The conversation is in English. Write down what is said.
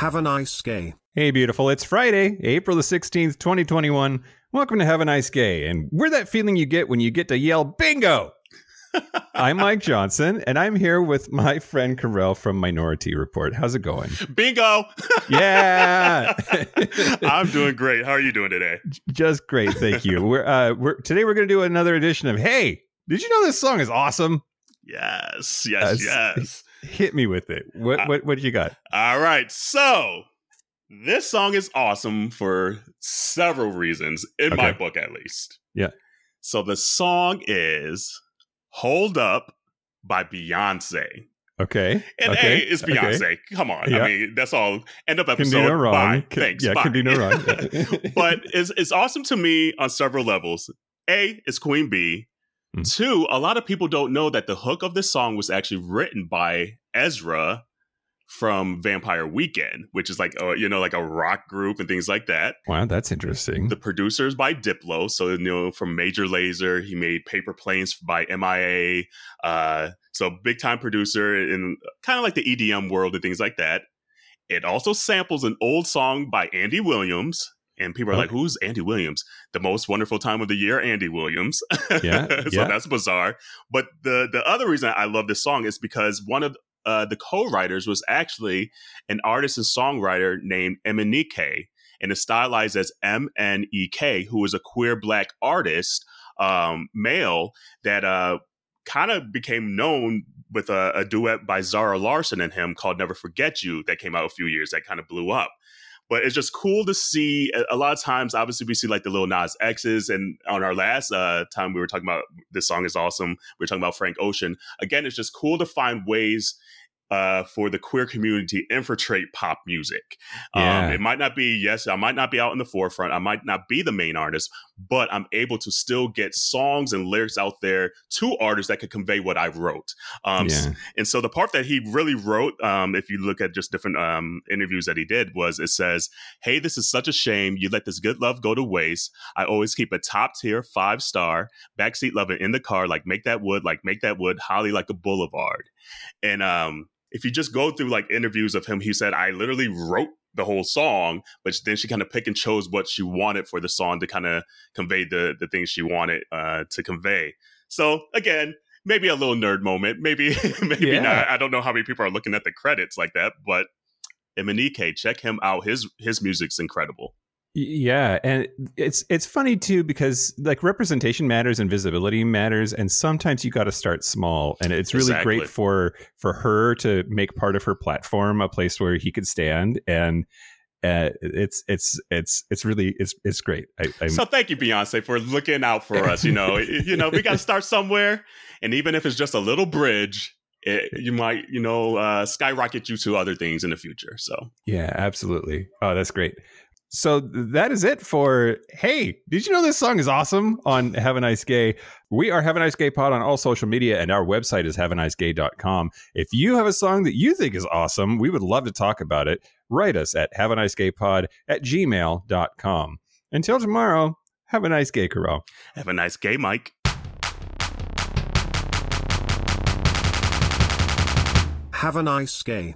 Have a nice day. Hey, beautiful. It's Friday, April the 16th, 2021. Welcome to Have a Nice Gay. And we're that feeling you get when you get to yell bingo. I'm Mike Johnson, and I'm here with my friend Carell from Minority Report. How's it going? Bingo! Yeah, I'm doing great. How are you doing today? just great. Thank you. We're uh, we're today we're going to do another edition of Hey. Did you know this song is awesome? Yes, yes, Uh, yes. Hit me with it. What what what you got? All right, so this song is awesome for several reasons, in my book at least. Yeah. So the song is Hold Up by Beyonce. Okay. And okay. hey, it's okay. Beyonce. Come on. Yeah. I mean, that's all. End of Can episode. do no wrong. Bye. Can- Thanks. yeah, Bye. can do no wrong. but it's it's awesome to me on several levels. A, it's Queen Bey. Mm. Two, a lot of people don't know that the hook of this song was actually written by Ezra from Vampire Weekend, which is like a, you know like a rock group and things like that. wow, that's interesting. The producers by Diplo, so you know from Major Lazer, he made Paper Planes by MIA. Uh, so big time producer in kind of like the EDM world and things like that. It also samples an old song by Andy Williams. And people are like, "Who's Andy Williams?" The most wonderful time of the year, Andy Williams. Yeah, so yeah. that's bizarre. But the the other reason I love this song is because one of uh, the co-writers was actually an artist and songwriter named Emenike, and is stylized as M N E K, who is a queer black artist, um, male that uh, kind of became known with a, a duet by Zara Larsson and him called "Never Forget You" that came out a few years that kind of blew up. But it's just cool to see. A- lot of times, obviously, we see like the Lil Nas X's, and on our last uh, time we were talking about this song is awesome. We were talking about Frank Ocean. Again, it's just cool to find ways uh, for the queer community infiltrate pop music. Yeah. Um, it might not be, yes, I might not be out in the forefront. I might not be the main artist, but I'm able to still get songs and lyrics out there to artists that could convey what I wrote. Um, yeah. and so the part that he really wrote, um, if you look at just different um, interviews that he did, was it says, Hey, this is such a shame. You let this good love go to waste. I always keep a top tier five star backseat loving in the car, like make that wood, like make that wood, holly like a boulevard. And um, if you just go through like interviews of him, he said, I literally wrote the whole song, but then she kind of pick and chose what she wanted for the song to kind of convey the the things she wanted uh, to convey. So again, maybe a little nerd moment, maybe maybe Yeah. not. I don't know how many people are looking at the credits like that, but Emenike, check him out. His his music's incredible. Yeah, and it's it's funny too because like representation matters and visibility matters, and sometimes you got to start small, and it's really Exactly. great for for her to make part of her platform a place where he could stand, and uh, it's it's it's it's really it's it's great. I, So thank you, Beyonce, for looking out for us. You know, you know, we got to start somewhere, and even if it's just a little bridge, it, you might, you know, uh, skyrocket you to other things in the future. So yeah, absolutely. Oh, that's great. So that is it for Hey, did you know this song is awesome on Have a Nice Gay? We are Have a Nice Gay Pod on all social media, and our website is haveanicegay.com. If you have a song that you think is awesome, we would love to talk about it. Write us at have a nice gay pod at gmail.com. Until tomorrow, have a nice gay, Carell. have a nice gay, Mike. Have a nice gay.